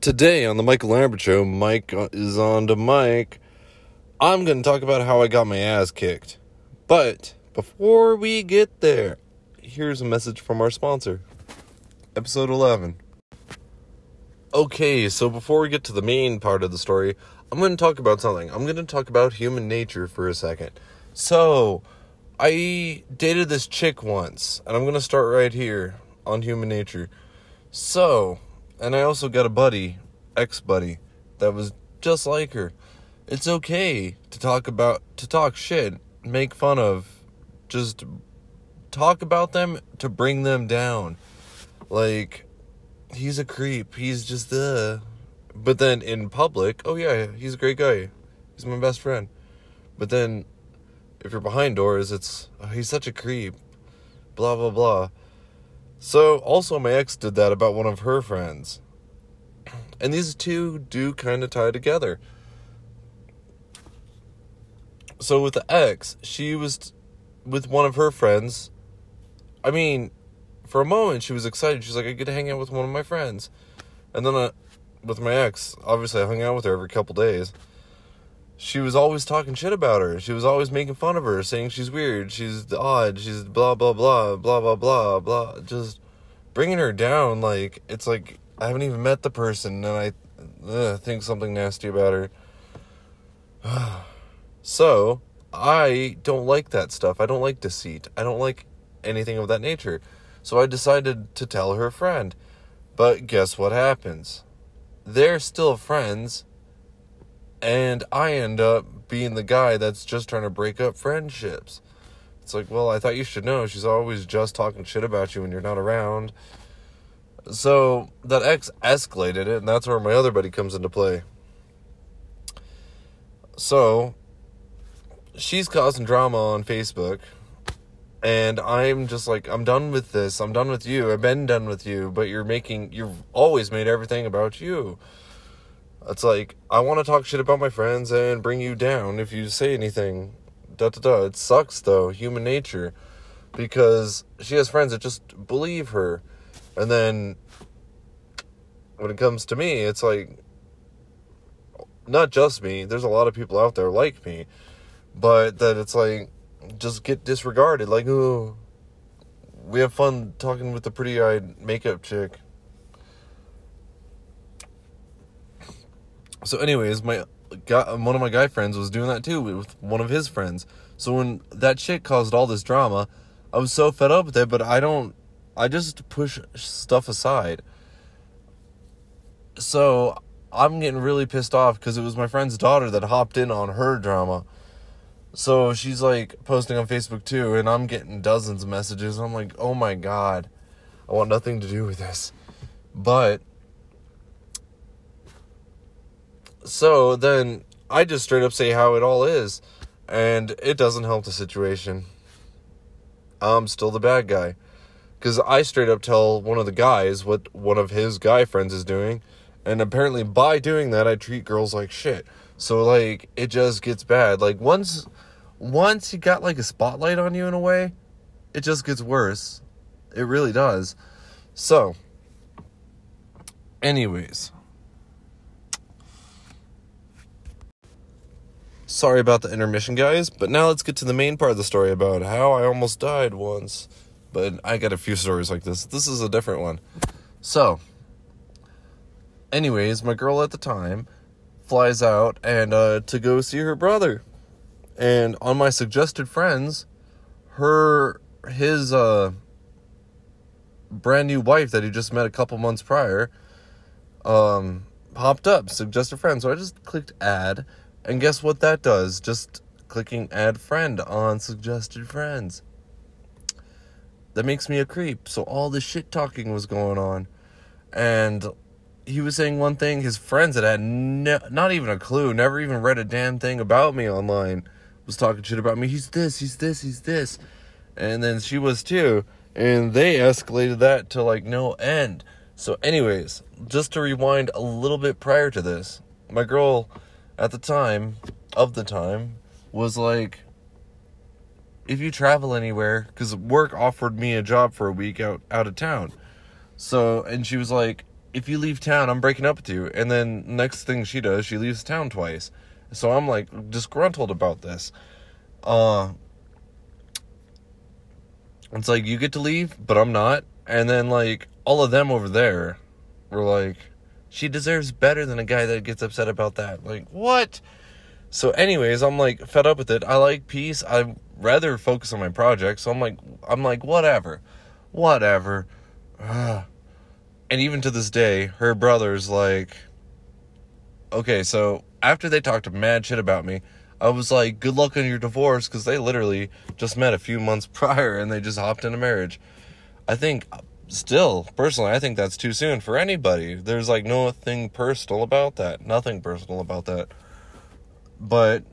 Today on the Michael Lambert Show, Mike uh, is on to Mike. I'm going to talk about how I got my ass kicked. But before we get there, here's a message from our sponsor, episode 11. Okay, so before we get to the main part of the story, I'm going to talk about something. I'm going to talk about human nature for a second. So, I dated this chick once, and I'm going to start right here on human nature. So, and I also got a buddy, ex buddy, that was just like her. It's okay to talk about, to talk shit, make fun of, just talk about them to bring them down. Like, he's a creep. He's just uh but then in public, oh yeah, he's a great guy. He's my best friend. But then if you're behind doors, it's oh, he's such a creep. Blah blah blah. So also my ex did that about one of her friends. And these two do kind of tie together. So with the ex, she was with one of her friends. I mean, for a moment she was excited. She's like, I get to hang out with one of my friends. And then uh, with my ex, obviously I hung out with her every couple days. She was always talking shit about her. She was always making fun of her, saying she's weird, she's odd, she's blah blah blah blah blah blah blah. Just bringing her down. Like it's like I haven't even met the person, and I ugh, think something nasty about her. so I don't like that stuff. I don't like deceit. I don't like anything of that nature. So I decided to tell her friend. But guess what happens? They're still friends, and I end up being the guy that's just trying to break up friendships. It's like, well, I thought you should know. She's always just talking shit about you when you're not around. So that ex escalated it, and that's where my other buddy comes into play. So she's causing drama on Facebook and I'm just like I'm done with this. I'm done with you. I've been done with you, but you're making you've always made everything about you. It's like I want to talk shit about my friends and bring you down if you say anything. Da da da. It sucks though, human nature, because she has friends that just believe her, and then when it comes to me, it's like not just me. There's a lot of people out there like me, but that it's like just get disregarded. Like, oh, we have fun talking with the pretty eyed makeup chick. So, anyways, my guy, one of my guy friends was doing that too with one of his friends. So when that shit caused all this drama, I was so fed up with it. But I don't. I just push stuff aside. So I'm getting really pissed off because it was my friend's daughter that hopped in on her drama. So she's like posting on Facebook too, and I'm getting dozens of messages. I'm like, oh my god, I want nothing to do with this. But, so then I just straight up say how it all is, and it doesn't help the situation. I'm still the bad guy. Because I straight up tell one of the guys what one of his guy friends is doing, and apparently by doing that, I treat girls like shit. So like it just gets bad. Like once once you got like a spotlight on you in a way, it just gets worse. It really does. So, anyways. Sorry about the intermission, guys, but now let's get to the main part of the story about how I almost died once. But I got a few stories like this. This is a different one. So, anyways, my girl at the time flies out and uh, to go see her brother. And on my suggested friends, her his uh brand new wife that he just met a couple months prior um popped up suggested friend. So I just clicked add and guess what that does? Just clicking add friend on suggested friends. That makes me a creep. So all the shit talking was going on. And he was saying one thing. His friends that had no, not even a clue, never even read a damn thing about me online, was talking shit about me. He's this, he's this, he's this. And then she was too. And they escalated that to like no end. So, anyways, just to rewind a little bit prior to this, my girl at the time, of the time, was like, if you travel anywhere, because work offered me a job for a week out, out of town. So, and she was like, if you leave town, I'm breaking up with you. And then next thing she does, she leaves town twice. So I'm like disgruntled about this. Uh it's like you get to leave, but I'm not. And then like all of them over there were like she deserves better than a guy that gets upset about that. Like, what? So anyways, I'm like fed up with it. I like peace. I rather focus on my project. So I'm like I'm like whatever. Whatever. Ugh and even to this day, her brother's like, okay, so after they talked mad shit about me, I was like, good luck on your divorce, because they literally just met a few months prior and they just hopped into marriage. I think, still, personally, I think that's too soon for anybody. There's like nothing personal about that. Nothing personal about that. But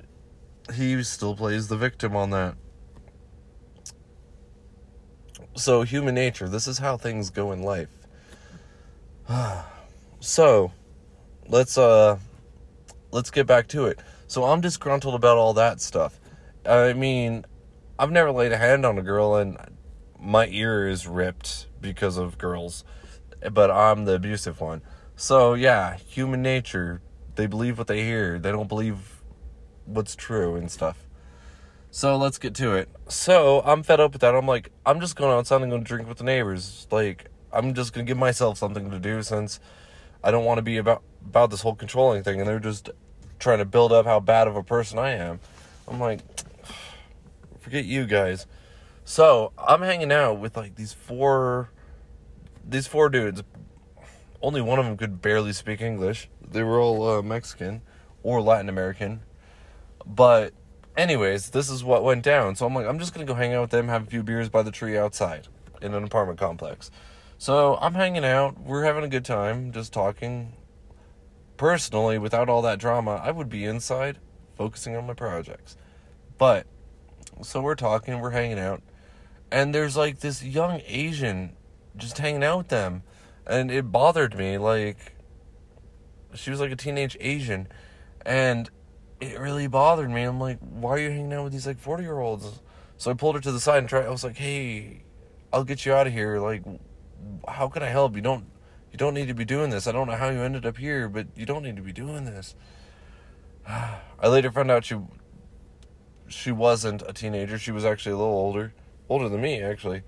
he still plays the victim on that. So, human nature, this is how things go in life so, let's uh let's get back to it. So I'm disgruntled about all that stuff. I mean, I've never laid a hand on a girl and my ear is ripped because of girls, but I'm the abusive one. So, yeah, human nature. They believe what they hear. They don't believe what's true and stuff. So let's get to it. So I'm fed up with that. I'm like, I'm just going outside and going to drink with the neighbors. Like, I'm just gonna give myself something to do since I don't want to be about about this whole controlling thing, and they're just trying to build up how bad of a person I am. I'm like, forget you guys. So I'm hanging out with like these four, these four dudes. Only one of them could barely speak English. They were all uh, Mexican or Latin American. But, anyways, this is what went down. So I'm like, I'm just gonna go hang out with them, have a few beers by the tree outside in an apartment complex. So I'm hanging out. We're having a good time, just talking. Personally, without all that drama, I would be inside focusing on my projects. But, so we're talking, we're hanging out, and there's like this young Asian just hanging out with them. And it bothered me. Like, she was like a teenage Asian. And it really bothered me. I'm like, why are you hanging out with these like 40 year olds? So I pulled her to the side and tried. I was like, hey, I'll get you out of here. Like, how can I help? You don't you don't need to be doing this. I don't know how you ended up here, but you don't need to be doing this. I later found out she she wasn't a teenager. She was actually a little older, older than me actually,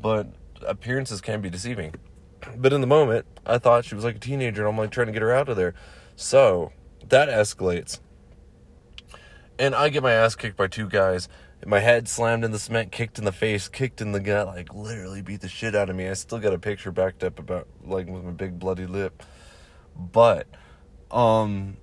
but appearances can be deceiving. But in the moment, I thought she was like a teenager, and I'm like trying to get her out of there. So that escalates, and I get my ass kicked by two guys my head slammed in the cement, kicked in the face, kicked in the gut, like literally beat the shit out of me. I still got a picture backed up about like with my big bloody lip. But um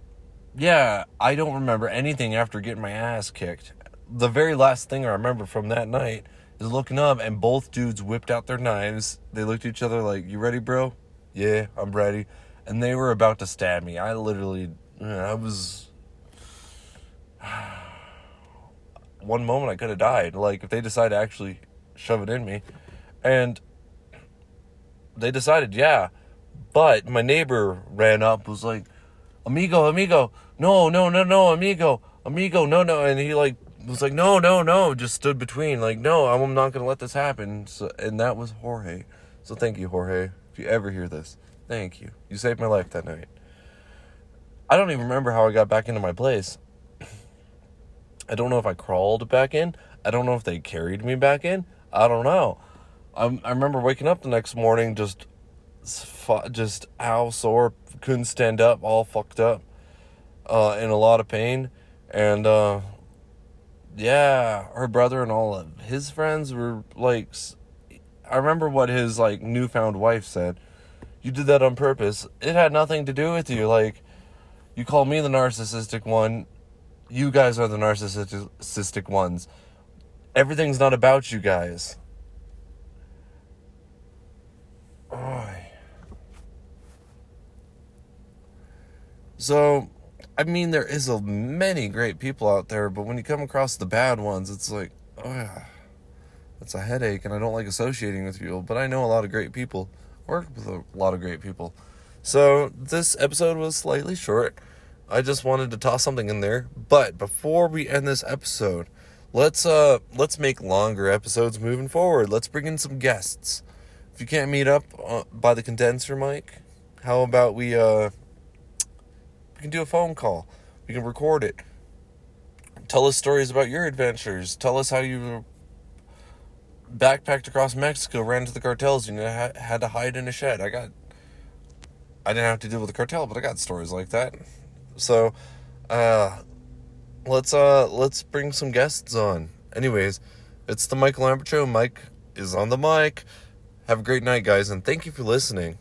yeah, I don't remember anything after getting my ass kicked. The very last thing I remember from that night is looking up and both dudes whipped out their knives. They looked at each other like, "You ready, bro?" "Yeah, I'm ready." And they were about to stab me. I literally I was one moment I could have died. Like if they decide to actually shove it in me, and they decided, yeah. But my neighbor ran up, was like, "Amigo, amigo, no, no, no, no, amigo, amigo, no, no," and he like was like, "No, no, no," just stood between, like, "No, I'm not gonna let this happen." So, and that was Jorge. So thank you, Jorge. If you ever hear this, thank you. You saved my life that night. I don't even remember how I got back into my place. I don't know if I crawled back in. I don't know if they carried me back in. I don't know. I, I remember waking up the next morning just just how sore, couldn't stand up, all fucked up, uh, in a lot of pain, and uh, yeah, her brother and all of his friends were like, I remember what his like newfound wife said. You did that on purpose. It had nothing to do with you. Like, you call me the narcissistic one you guys are the narcissistic ones. Everything's not about you guys. So, I mean, there is a many great people out there, but when you come across the bad ones, it's like, oh yeah, that's a headache, and I don't like associating with people. But I know a lot of great people, work with a lot of great people. So this episode was slightly short. I just wanted to toss something in there. But before we end this episode, let's uh let's make longer episodes moving forward. Let's bring in some guests. If you can't meet up uh, by the condenser mic, How about we uh we can do a phone call. We can record it. Tell us stories about your adventures. Tell us how you backpacked across Mexico, ran to the cartels, and you ha- had to hide in a shed. I got I didn't have to deal with the cartel, but I got stories like that. So, uh let's uh let's bring some guests on. Anyways, it's the Michael Lambert show. Mike is on the mic. Have a great night, guys, and thank you for listening.